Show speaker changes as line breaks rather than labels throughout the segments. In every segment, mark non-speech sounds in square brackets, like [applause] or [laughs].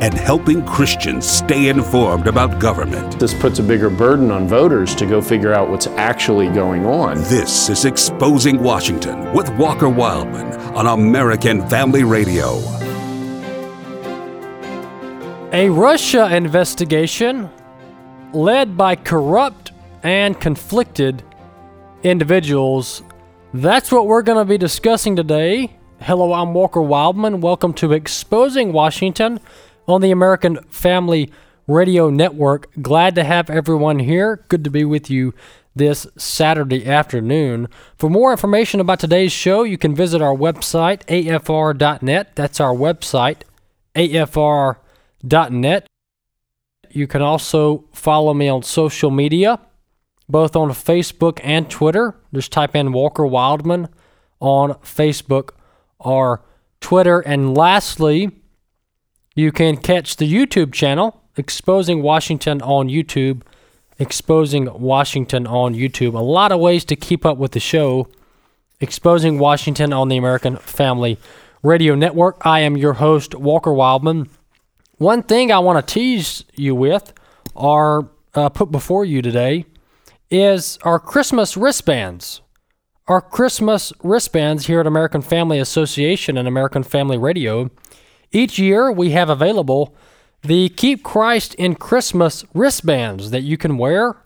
and helping Christians stay informed about government.
This puts a bigger burden on voters to go figure out what's actually going on.
This is Exposing Washington with Walker Wildman on American Family Radio.
A Russia investigation led by corrupt and conflicted individuals. That's what we're going to be discussing today. Hello, I'm Walker Wildman. Welcome to Exposing Washington on the American Family Radio Network. Glad to have everyone here. Good to be with you this Saturday afternoon. For more information about today's show, you can visit our website, afr.net. That's our website, afr.net. You can also follow me on social media, both on Facebook and Twitter. Just type in Walker Wildman on Facebook or Twitter. And lastly, you can catch the YouTube channel, Exposing Washington on YouTube. Exposing Washington on YouTube. A lot of ways to keep up with the show. Exposing Washington on the American Family Radio Network. I am your host, Walker Wildman. One thing I want to tease you with, or uh, put before you today, is our Christmas wristbands. Our Christmas wristbands here at American Family Association and American Family Radio each year, we have available the Keep Christ in Christmas wristbands that you can wear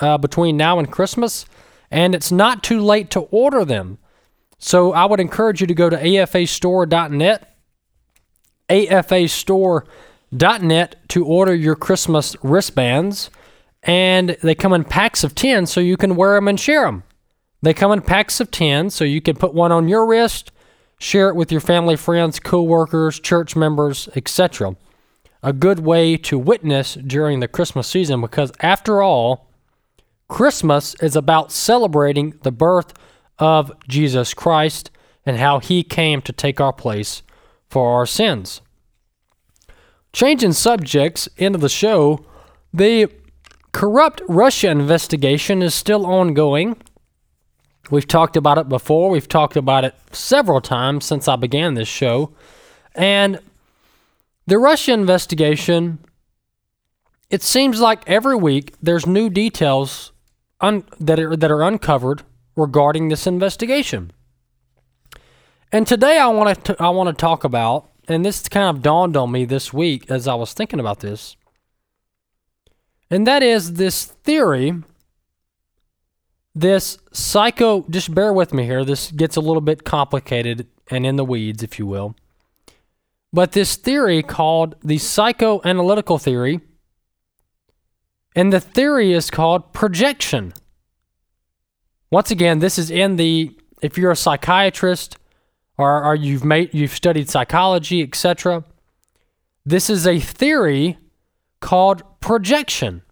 uh, between now and Christmas, and it's not too late to order them. So I would encourage you to go to afastore.net, afastore.net to order your Christmas wristbands, and they come in packs of 10 so you can wear them and share them. They come in packs of 10 so you can put one on your wrist Share it with your family, friends, co-workers, church members, etc. A good way to witness during the Christmas season because after all, Christmas is about celebrating the birth of Jesus Christ and how he came to take our place for our sins. Changing subjects into the show, the corrupt Russia investigation is still ongoing. We've talked about it before. We've talked about it several times since I began this show. And the Russia investigation, it seems like every week there's new details un- that, are, that are uncovered regarding this investigation. And today I want to I want to talk about, and this kind of dawned on me this week as I was thinking about this, and that is this theory this psycho, just bear with me here. This gets a little bit complicated and in the weeds, if you will. But this theory called the psychoanalytical theory, and the theory is called projection. Once again, this is in the if you're a psychiatrist or, or you've made you've studied psychology, etc. This is a theory called projection.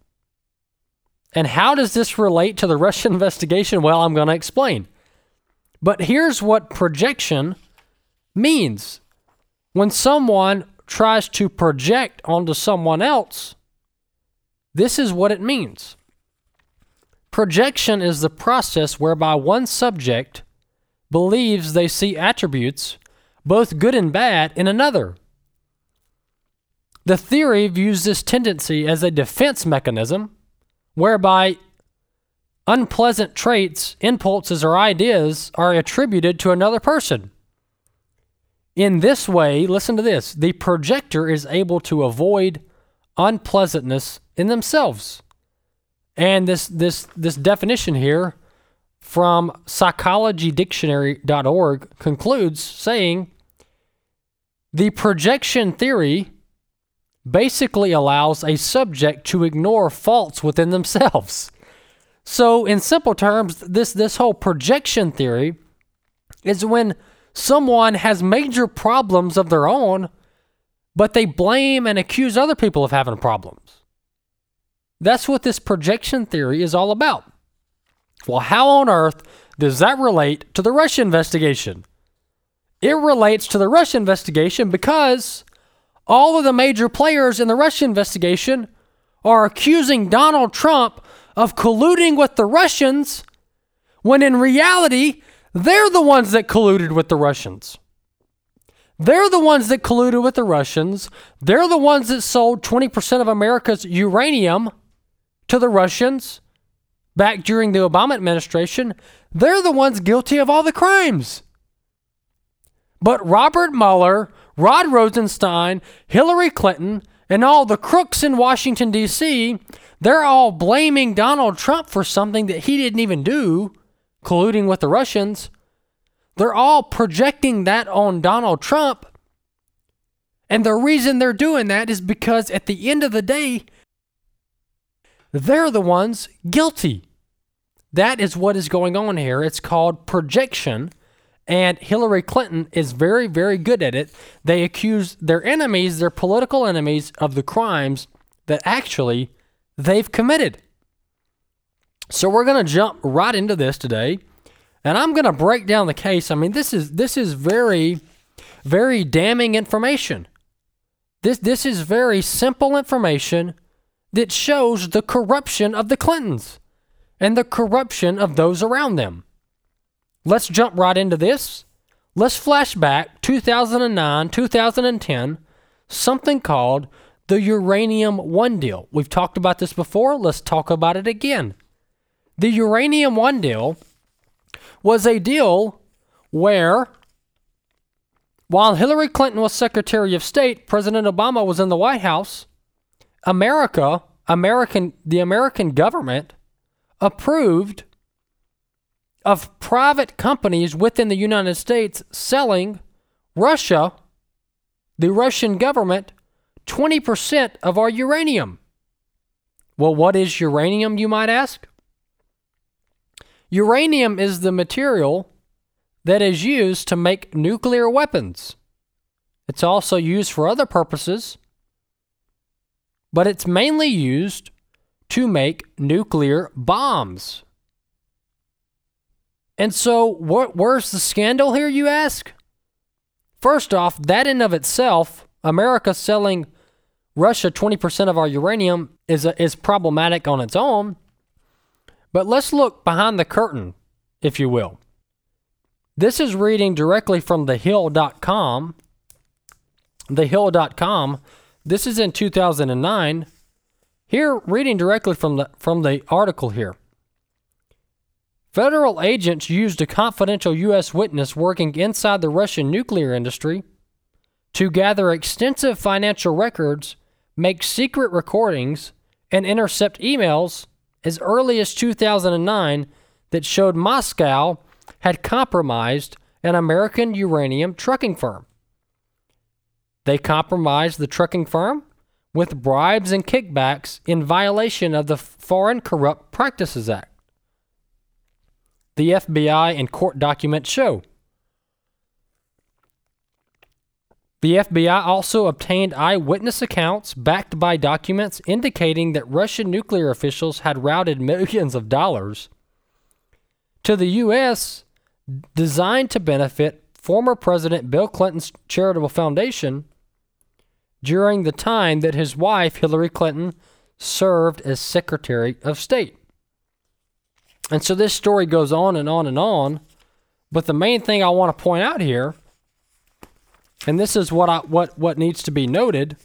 And how does this relate to the Russian [laughs] investigation? Well, I'm going to explain. But here's what projection means when someone tries to project onto someone else, this is what it means. Projection is the process whereby one subject believes they see attributes, both good and bad, in another. The theory views this tendency as a defense mechanism whereby unpleasant traits, impulses, or ideas are attributed to another person. In this way, listen to this the projector is able to avoid unpleasantness in themselves. And this, this, this definition here from psychologydictionary.org concludes saying the projection theory basically allows a subject to ignore faults within themselves. So, in simple terms, this, this whole projection theory is when someone has major problems of their own, but they blame and accuse other people of having problems. That's what this projection theory is all about. Well, how on earth does that relate to the Russia investigation? It relates to the Russia investigation because all of the major players in the Russia investigation are accusing Donald Trump of colluding with the Russians when in reality, they're the ones that colluded with the Russians. They're the ones that colluded with the Russians. They're the ones that sold 20% of America's uranium to the Russians back during the Obama administration. They're the ones guilty of all the crimes. But Robert Mueller, Rod Rosenstein, Hillary Clinton, and all the crooks in Washington, D.C., they're all blaming Donald Trump for something that he didn't even do, colluding with the Russians. They're all projecting that on Donald Trump. And the reason they're doing that is because at the end of the day, they're the ones guilty. That is what is going on here. It's called projection. And Hillary Clinton is very, very good at it. They accuse their enemies, their political enemies, of the crimes that actually they've committed. So we're going to jump right into this today and I'm going to break down the case. I mean, this is this is very very damning information. This this is very simple information that shows the corruption of the Clintons and the corruption of those around them. Let's jump right into this. Let's flash back 2009, 2010, something called the Uranium One deal. We've talked about this before. Let's talk about it again. The Uranium One deal was a deal where, while Hillary Clinton was Secretary of State, President Obama was in the White House, America, American, the American government approved of private companies within the United States selling Russia, the Russian government, 20% of our uranium. Well, what is uranium, you might ask? Uranium is the material that is used to make nuclear weapons. It's also used for other purposes, but it's mainly used to make nuclear bombs. And so, wh- where's the scandal here, you ask? First off, that in of itself, America selling Russia 20% of our uranium is, a, is problematic on its own. But let's look behind the curtain, if you will. This is reading directly from thehill.com. Thehill.com. This is in 2009. Here, reading directly from the, from the article here. Federal agents used a confidential U.S. witness working inside the Russian nuclear industry to gather extensive financial records, make secret recordings, and intercept emails as early as 2009 that showed Moscow had compromised an American uranium trucking firm. They compromised the trucking firm with bribes and kickbacks in violation of the Foreign Corrupt Practices Act. The FBI and court documents show. The FBI also obtained eyewitness accounts backed by documents indicating that Russian nuclear officials had routed millions of dollars to the U.S. designed to benefit former President Bill Clinton's charitable foundation during the time that his wife, Hillary Clinton, served as Secretary of State. And so this story goes on and on and on. But the main thing I want to point out here and this is what I, what what needs to be noted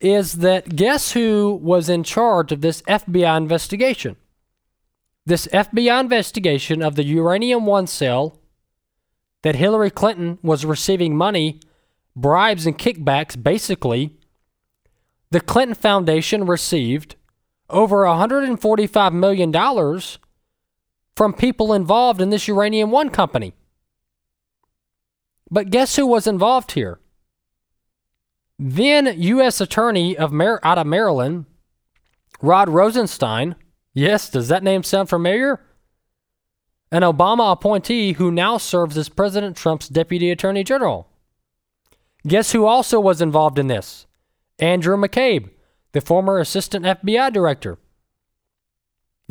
is that guess who was in charge of this FBI investigation? This FBI investigation of the Uranium One cell that Hillary Clinton was receiving money, bribes, and kickbacks. Basically, the Clinton Foundation received over $145 million from people involved in this Uranium One company. But guess who was involved here? Then U.S. Attorney of Mar- out of Maryland, Rod Rosenstein. Yes, does that name sound familiar? An Obama appointee who now serves as President Trump's Deputy Attorney General. Guess who also was involved in this? Andrew McCabe, the former Assistant FBI Director.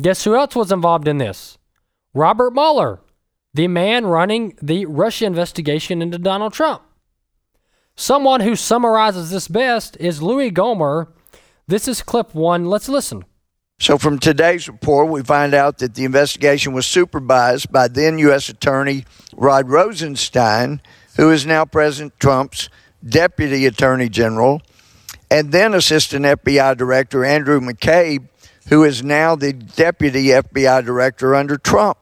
Guess who else was involved in this? Robert Mueller, the man running the Russia investigation into Donald Trump. Someone who summarizes this best is Louis Gohmert. This is clip one. Let's listen.
So, from today's report, we find out that the investigation was supervised by then U.S. Attorney Rod Rosenstein, who is now President Trump's Deputy Attorney General, and then Assistant FBI Director Andrew McCabe, who is now the Deputy FBI Director under Trump.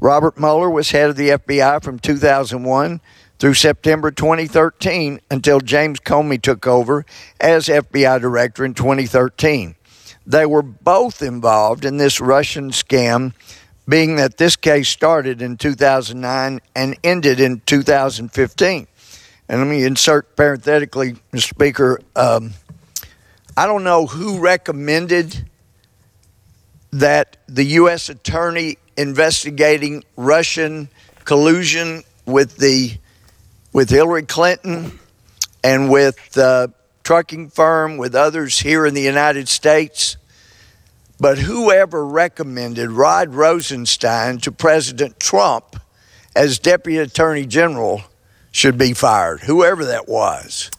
Robert Mueller was head of the FBI from 2001 through September 2013 until James Comey took over as FBI Director in 2013. They were both involved in this Russian scam, being that this case started in 2009 and ended in 2015. And let me insert parenthetically, Mr. Speaker, um, I don't know who recommended that the U.S. attorney investigating Russian collusion with the with Hillary Clinton and with the trucking firm, with others here in the United States. But whoever recommended Rod Rosenstein to President Trump as Deputy Attorney General should be fired, whoever that was.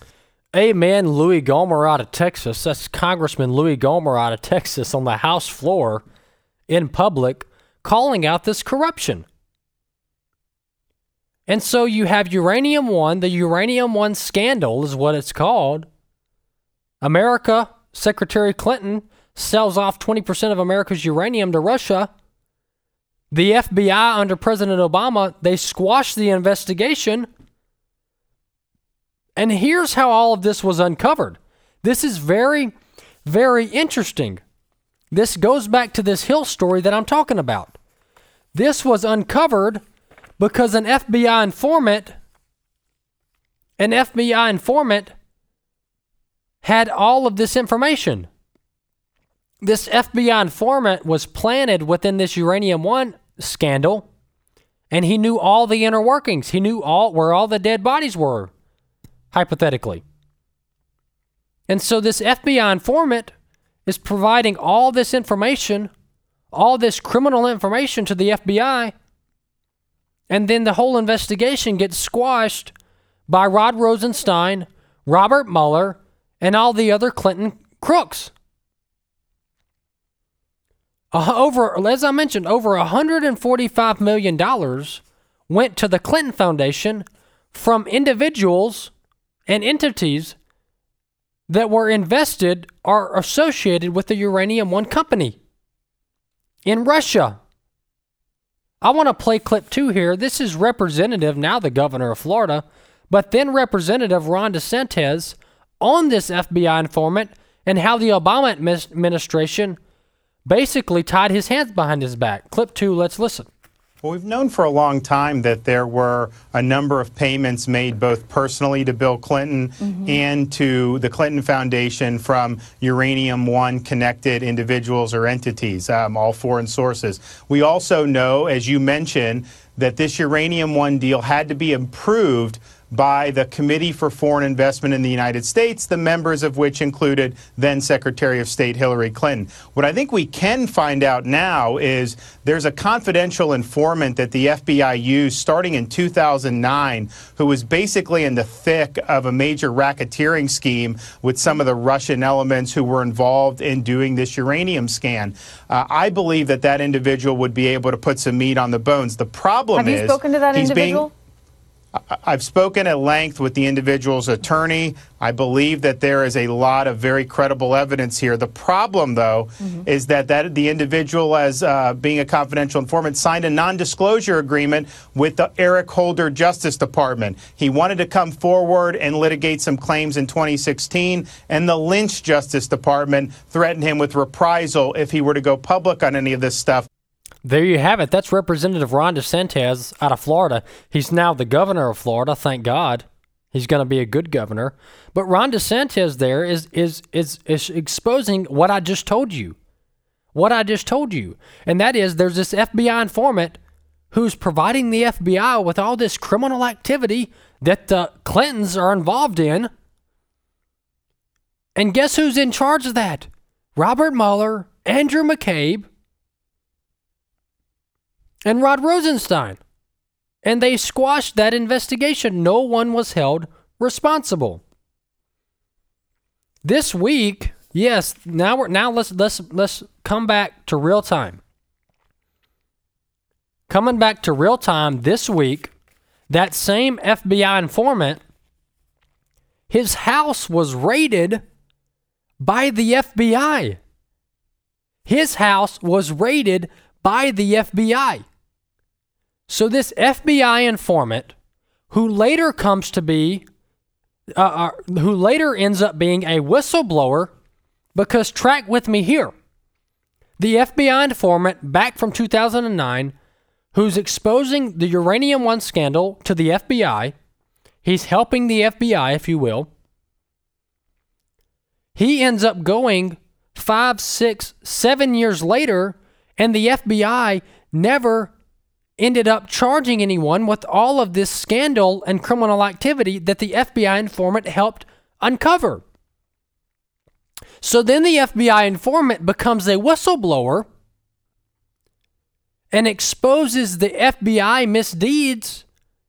Amen, Louis Gohmert out of Texas. That's Congressman Louis Gohmert out of Texas on the House floor in public calling out this corruption. And so you have Uranium One, the Uranium One scandal is what it's called. America, Secretary Clinton sells off 20% of America's uranium to Russia. The FBI under President Obama, they squashed the investigation. And here's how all of this was uncovered. This is very, very interesting. This goes back to this Hill story that I'm talking about. This was uncovered because an FBI informant, an FBI informant, had all of this information. This FBI informant was planted within this Uranium One scandal, and he knew all the inner workings. He knew all where all the dead bodies were, hypothetically. And so this FBI informant is providing all this information, all this criminal information to the FBI, and then the whole investigation gets squashed by Rod Rosenstein, Robert Mueller, and all the other Clinton crooks. Uh, over, as I mentioned, over $145 million went to the Clinton Foundation from individuals and entities that were invested are associated with the Uranium One company in Russia. I want to play clip two here. This is Representative, now the governor of Florida, but then Representative Ron DeSantis on this FBI informant and how the Obama administration basically tied his hands behind his back. Clip two, let's listen.
Well, we've known for a long time that there were a number of payments made both personally to Bill Clinton mm-hmm. and to the Clinton Foundation from Uranium One connected individuals or entities, um, all foreign sources. We also know, as you mentioned, that this Uranium One deal had to be improved by the Committee for Foreign Investment in the United States, the members of which included then Secretary of State Hillary Clinton. What I think we can find out now is there's a confidential informant that the FBI used starting in 2009 who was basically in the thick of a major racketeering scheme with some of the Russian elements who were involved in doing this uranium scan. Uh, I believe that that individual would be able to put some meat on the bones. The problem
Have
is.
Have you spoken to that individual?
I've spoken at length with the individual's attorney. I believe that there is a lot of very credible evidence here. The problem, though, mm-hmm. is that, that the individual, as uh, being a confidential informant, signed a non disclosure agreement with the Eric Holder Justice Department. He wanted to come forward and litigate some claims in 2016, and the Lynch Justice Department threatened him with reprisal if he were to go public on any of this stuff.
There you have it. That's Representative Ron DeSantis out of Florida. He's now the governor of Florida, thank God. He's going to be a good governor. But Ron DeSantis there is, is, is, is exposing what I just told you. What I just told you. And that is there's this FBI informant who's providing the FBI with all this criminal activity that the Clintons are involved in. And guess who's in charge of that? Robert Mueller, Andrew McCabe, and Rod Rosenstein. And they squashed that investigation. No one was held responsible. This week, yes, now we're now let's let's let's come back to real time. Coming back to real time this week, that same FBI informant his house was raided by the FBI. His house was raided by the FBI. So, this FBI informant, who later comes to be, uh, uh, who later ends up being a whistleblower, because track with me here. The FBI informant back from 2009, who's exposing the Uranium One scandal to the FBI, he's helping the FBI, if you will. He ends up going five, six, seven years later, and the FBI never ended up charging anyone with all of this scandal and criminal activity that the FBI informant helped uncover. So then the FBI informant becomes a whistleblower and exposes the FBI misdeeds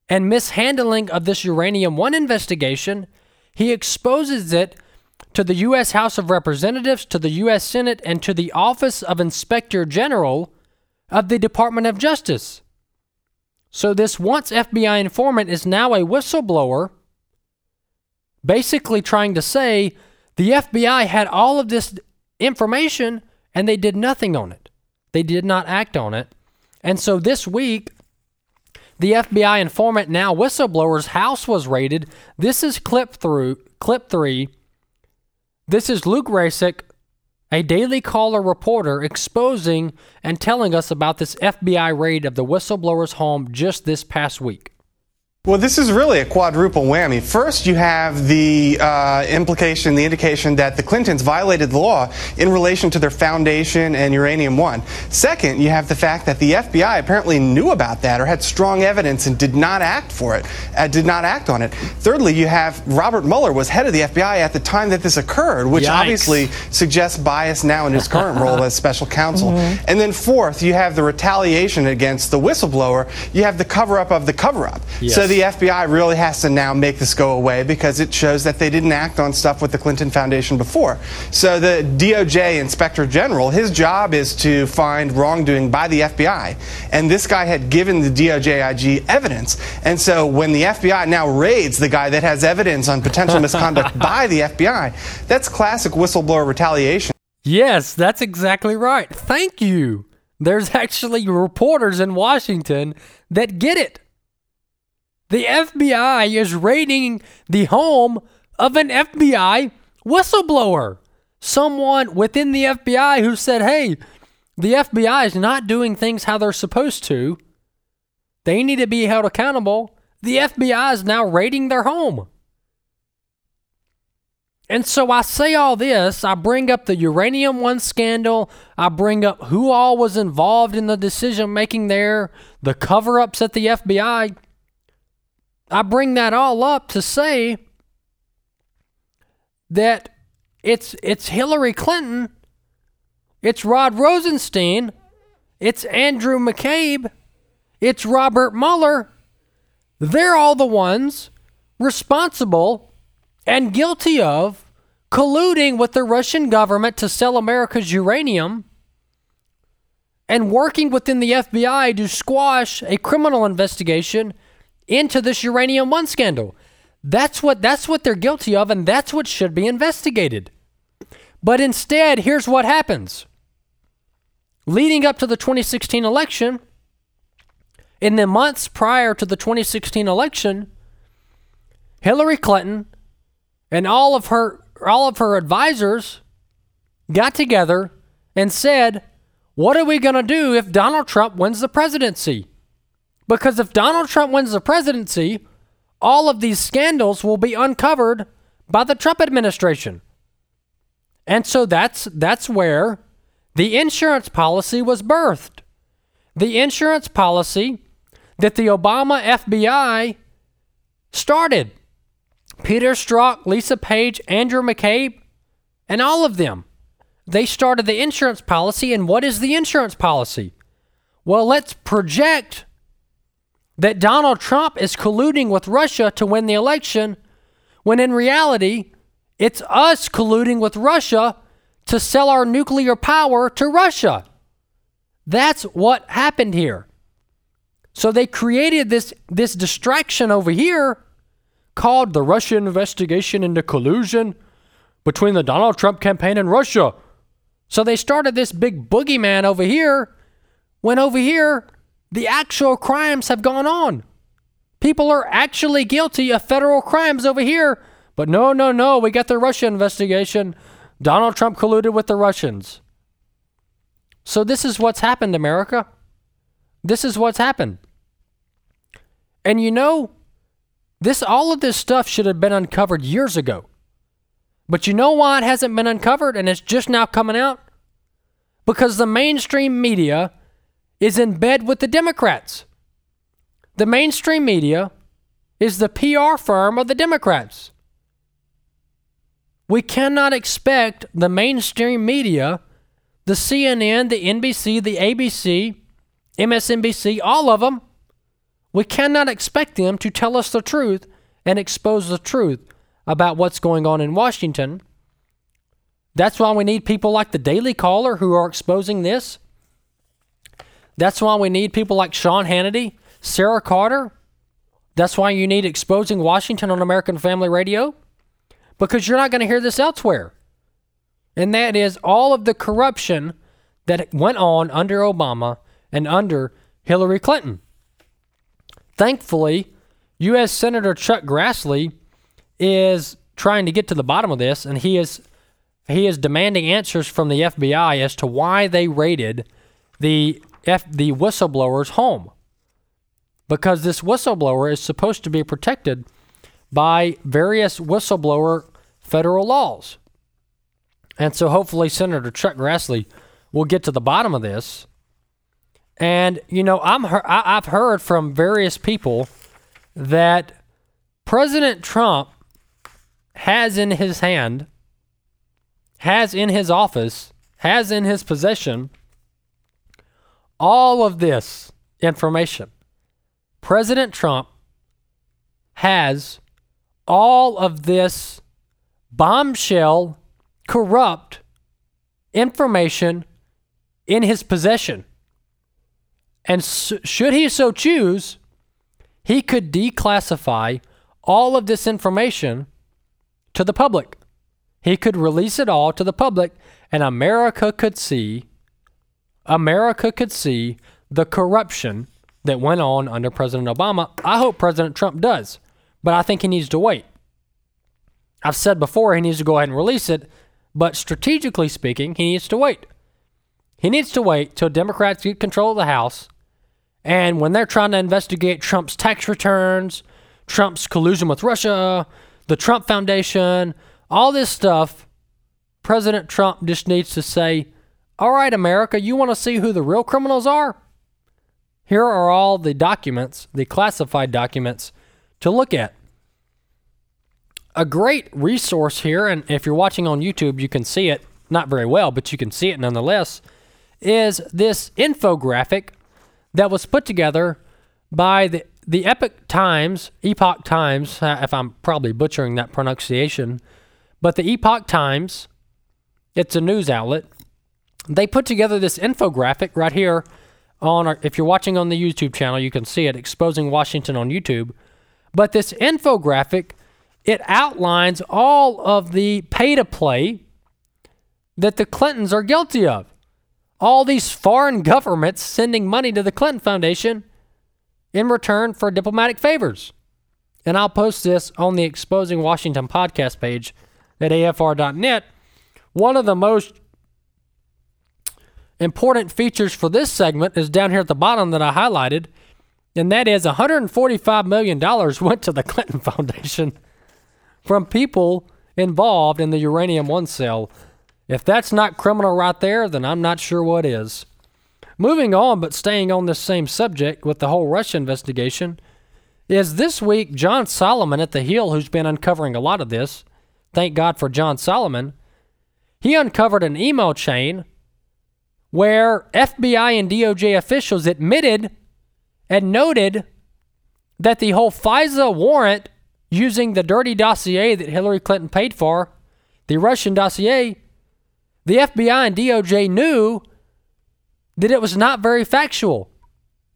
and mishandling of this Uranium One investigation. He exposes it to the U.S. House of Representatives, to the U.S. Senate, and to the Office of Inspector General of the Department of Justice. So, this once FBI informant is now a whistleblower, basically trying to say the FBI had all of this information and they did nothing on it. They did not act on it. And so this week, the FBI informant, now whistleblower's house was raided. This is clip through clip three this is Luke Rosiak, a Daily Caller reporter, exposing and telling us about this FBI raid of the whistleblower's home just this past week.
Well, this is really a quadruple whammy. First, you have the uh, implication, the indication that the Clintons violated the law in relation to their foundation and Uranium One. Second, you have the fact that the FBI apparently knew about that or had strong evidence and did not act for it, uh, did not act on it. Thirdly, you have Robert Mueller was head of the FBI at the time that this occurred, which
Yikes.
obviously suggests bias now in his current role [laughs] as special counsel. Mm-hmm. And then fourth, you have the retaliation against the whistleblower. You have the cover up of the cover up.
Yes.
So the FBI really has to now make this go away because it shows that they didn't act on stuff with the Clinton Foundation before. So the DOJ Inspector General, his job is to find wrongdoing by the FBI. And this guy had given the DOJ IG evidence. And so when the FBI now raids the guy that has evidence on potential [laughs] misconduct by the FBI, that's classic whistleblower retaliation.
Yes, that's exactly right. Thank you. There's actually reporters in Washington that get it. The FBI is raiding the home of an FBI whistleblower. Someone within the FBI who said, hey, the FBI is not doing things how they're supposed to. They need to be held accountable. The FBI is now raiding their home. And so I say all this. I bring up the Uranium One scandal. I bring up who all was involved in the decision making there, the cover ups at the FBI. I bring that all up to say that it's it's Hillary Clinton, it's Rod Rosenstein, it's Andrew McCabe, it's Robert Mueller. They're all the ones responsible and guilty of colluding with the Russian government to sell America's uranium and working within the FBI to squash a criminal investigation into this uranium one scandal. That's what that's what they're guilty of and that's what should be investigated. But instead, here's what happens. Leading up to the 2016 election, in the months prior to the 2016 election, Hillary Clinton and all of her all of her advisors got together and said, "What are we going to do if Donald Trump wins the presidency?" Because if Donald Trump wins the presidency, all of these scandals will be uncovered by the Trump administration. And so that's that's where the insurance policy was birthed. The insurance policy that the Obama FBI started. Peter Strzok, Lisa Page, Andrew McCabe, and all of them. They started the insurance policy. And what is the insurance policy? well, let's project that Donald Trump is colluding with Russia to win the election, when in reality, it's us colluding with Russia to sell our nuclear power to Russia. That's what happened here. So they created this this distraction over here called the Russian investigation into collusion between the Donald Trump campaign and Russia. So they started this big boogeyman over here when over here the actual crimes have gone on. People are actually guilty of federal crimes over here. But no, no, no, we got the Russia investigation. Donald Trump colluded with the Russians. So this is what's happened, America. This is what's happened. And you know, this all of this stuff should have been uncovered years ago. But you know why it hasn't been uncovered and it's just now coming out? Because the mainstream media is in bed with the Democrats. The mainstream media is the PR firm of the Democrats. We cannot expect the mainstream media, the CNN, the NBC, the ABC, MSNBC, all of them, we cannot expect them to tell us the truth and expose the truth about what's going on in Washington. That's why we need people like the Daily Caller who are exposing this. That's why we need people like Sean Hannity, Sarah Carter. That's why you need Exposing Washington on American Family Radio because you're not going to hear this elsewhere. And that is all of the corruption that went on under Obama and under Hillary Clinton. Thankfully, U.S. Senator Chuck Grassley is trying to get to the bottom of this, and he is he is demanding answers from the FBI as to why they raided the F, the whistleblower's home. Because this whistleblower is supposed to be protected by various whistleblower federal laws. And so hopefully Senator Chuck Grassley will get to the bottom of this and you know, I'm I've heard from various people that President Trump has in his hand, has in his office, has in his possession all of this information. President Trump has all of this bombshell, corrupt information in his possession. And should he so choose, he could declassify all of this information to the public. He could release it all to the public, and America could see, America could see the corruption that went on under President Obama. I hope President Trump does, but I think he needs to wait. I've said before he needs to go ahead and release it, but strategically speaking, he needs to wait. He needs to wait till Democrats get control of the House and when they're trying to investigate Trump's tax returns, Trump's collusion with Russia, the Trump Foundation, all this stuff, President Trump just needs to say, All right, America, you want to see who the real criminals are? Here are all the documents, the classified documents, to look at. A great resource here, and if you're watching on YouTube, you can see it, not very well, but you can see it nonetheless, is this infographic that was put together by the the Epic Times, Epoch Times, uh, if I'm probably butchering that pronunciation, but the Epoch Times, it's a news outlet. They put together this infographic right here on our, if you're watching on the YouTube channel, you can see it exposing Washington on YouTube. But this infographic, it outlines all of the pay to play that the Clintons are guilty of all these foreign governments sending money to the Clinton Foundation in return for diplomatic favors. And I'll post this on the Exposing Washington podcast page at afr.net. One of the most important features for this segment is down here at the bottom that I highlighted, and that is $145 million went to the [laughs] Clinton Foundation from people involved in the Uranium One sale if that's not criminal right there, then I'm not sure what is. Moving on, but staying on this same subject with the whole Russia investigation, is this week John Solomon at The Hill, who's been uncovering a lot of this. Thank God for John Solomon. He uncovered an email chain where FBI and DOJ officials admitted and noted that the whole FISA warrant using the dirty dossier that Hillary Clinton paid for, the Russian dossier, the FBI and DOJ knew that it was not very factual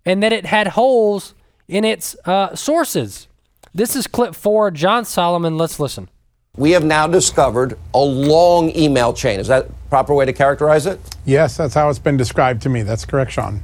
and that it had holes in its uh, sources. This is clip four, John Solomon. Let's listen.
We have now discovered a long email chain. Is that proper way to characterize it?
Yes, that's how it's been described to me. That's correct, Sean.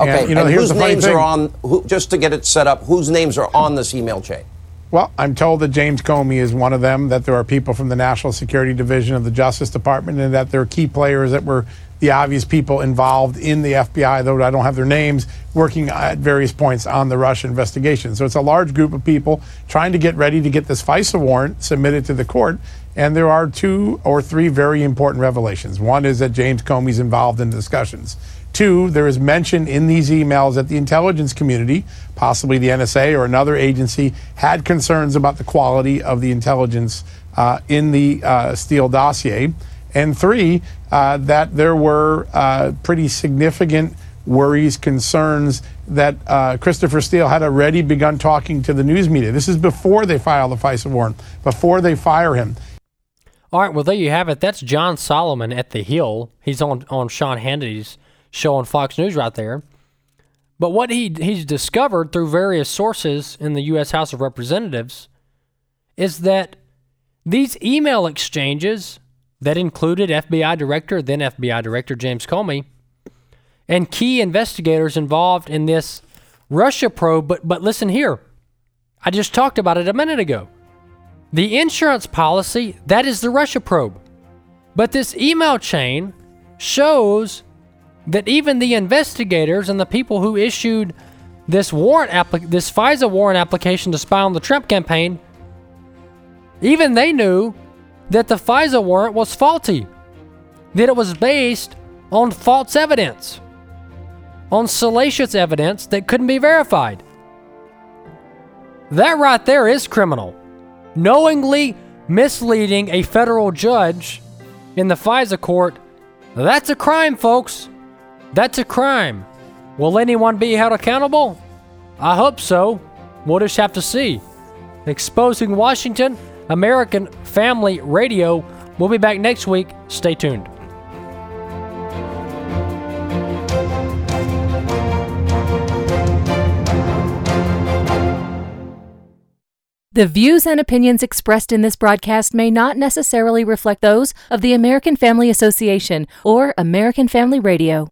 Okay,
And, you know,
and
here's
whose names
thing.
are on, who, just to get it set up, whose names are on this email chain?
Well, I'm told that James Comey is one of them, that there are people from the National Security Division of the Justice Department, and that there are key players that were the obvious people involved in the FBI, though I don't have their names, working at various points on the Russia investigation. So it's a large group of people trying to get ready to get this FISA warrant submitted to the court. And there are two or three very important revelations. One is that James Comey's involved in the discussions. Two, there is mention in these emails that the intelligence community, possibly the NSA or another agency, had concerns about the quality of the intelligence uh, in the uh, Steele dossier. And three, uh, that there were uh, pretty significant worries, concerns that uh, Christopher Steele had already begun talking to the news media. This is before they file the FISA warrant, before they fire him.
All right, well, there you have it. That's John Solomon at The Hill. He's on, on Sean Hannity's show on Fox News right there. But what he he's discovered through various sources in the U.S. House of Representatives is that these email exchanges that included FBI Director, then FBI Director James Comey, and key investigators involved in this Russia probe. But, but listen here, I just talked about it a minute ago. The insurance policy, that is the Russia probe. But this email chain shows that even the investigators and the people who issued this warrant this FISA warrant application to spy on the Trump campaign, even they knew that the FISA warrant was faulty, that it was based on false evidence, on salacious evidence that couldn't be verified. That right there is criminal. Knowingly misleading a federal judge in the FISA court, that's a crime, folks. That's a crime. Will anyone be held accountable? I hope so. We'll just have to see. Exposing Washington, American Family Radio. We'll be back next week. Stay tuned.
The views and opinions expressed in this broadcast may not necessarily reflect those of the American Family Association or American Family Radio.